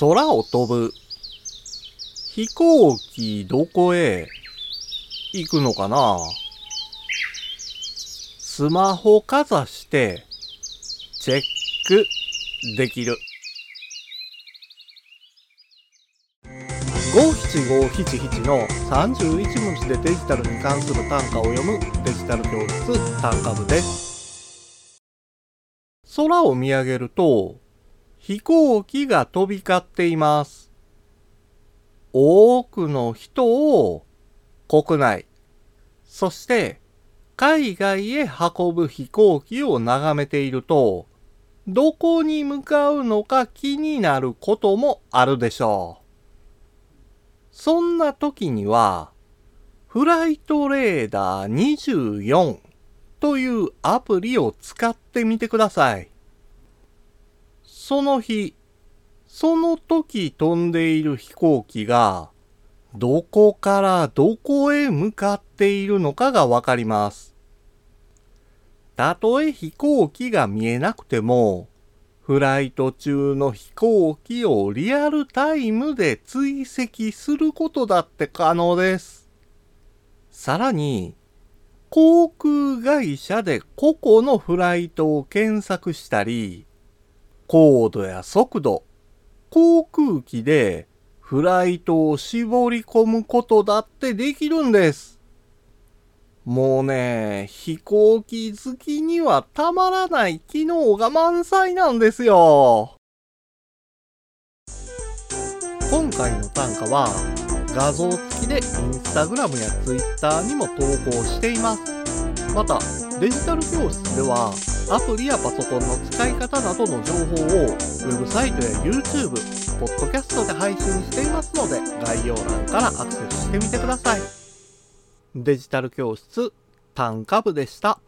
空を飛ぶ。飛行機どこへ行くのかな？スマホかざしてチェックできる。五七五七七の31文字でデジタルに関する単価を読むデジタル教室単価部です。空を見上げると飛行機が飛び交っています。多くの人を国内、そして海外へ運ぶ飛行機を眺めていると、どこに向かうのか気になることもあるでしょう。そんな時には、フライトレーダー24というアプリを使ってみてください。その日、その時飛んでいる飛行機が、どこからどこへ向かっているのかがわかります。たとえ飛行機が見えなくても、フライト中の飛行機をリアルタイムで追跡することだって可能です。さらに、航空会社で個々のフライトを検索したり、高度や速度、航空機でフライトを絞り込むことだってできるんです。もうね、飛行機好きにはたまらない機能が満載なんですよ。今回の単価は画像付きでインスタグラムやツイッターにも投稿しています。また、デジタル教室ではアプリやパソコンの使い方などの情報をウェブサイトや YouTube、ポッドキャストで配信していますので概要欄からアクセスしてみてください。デジタル教室単価部でした。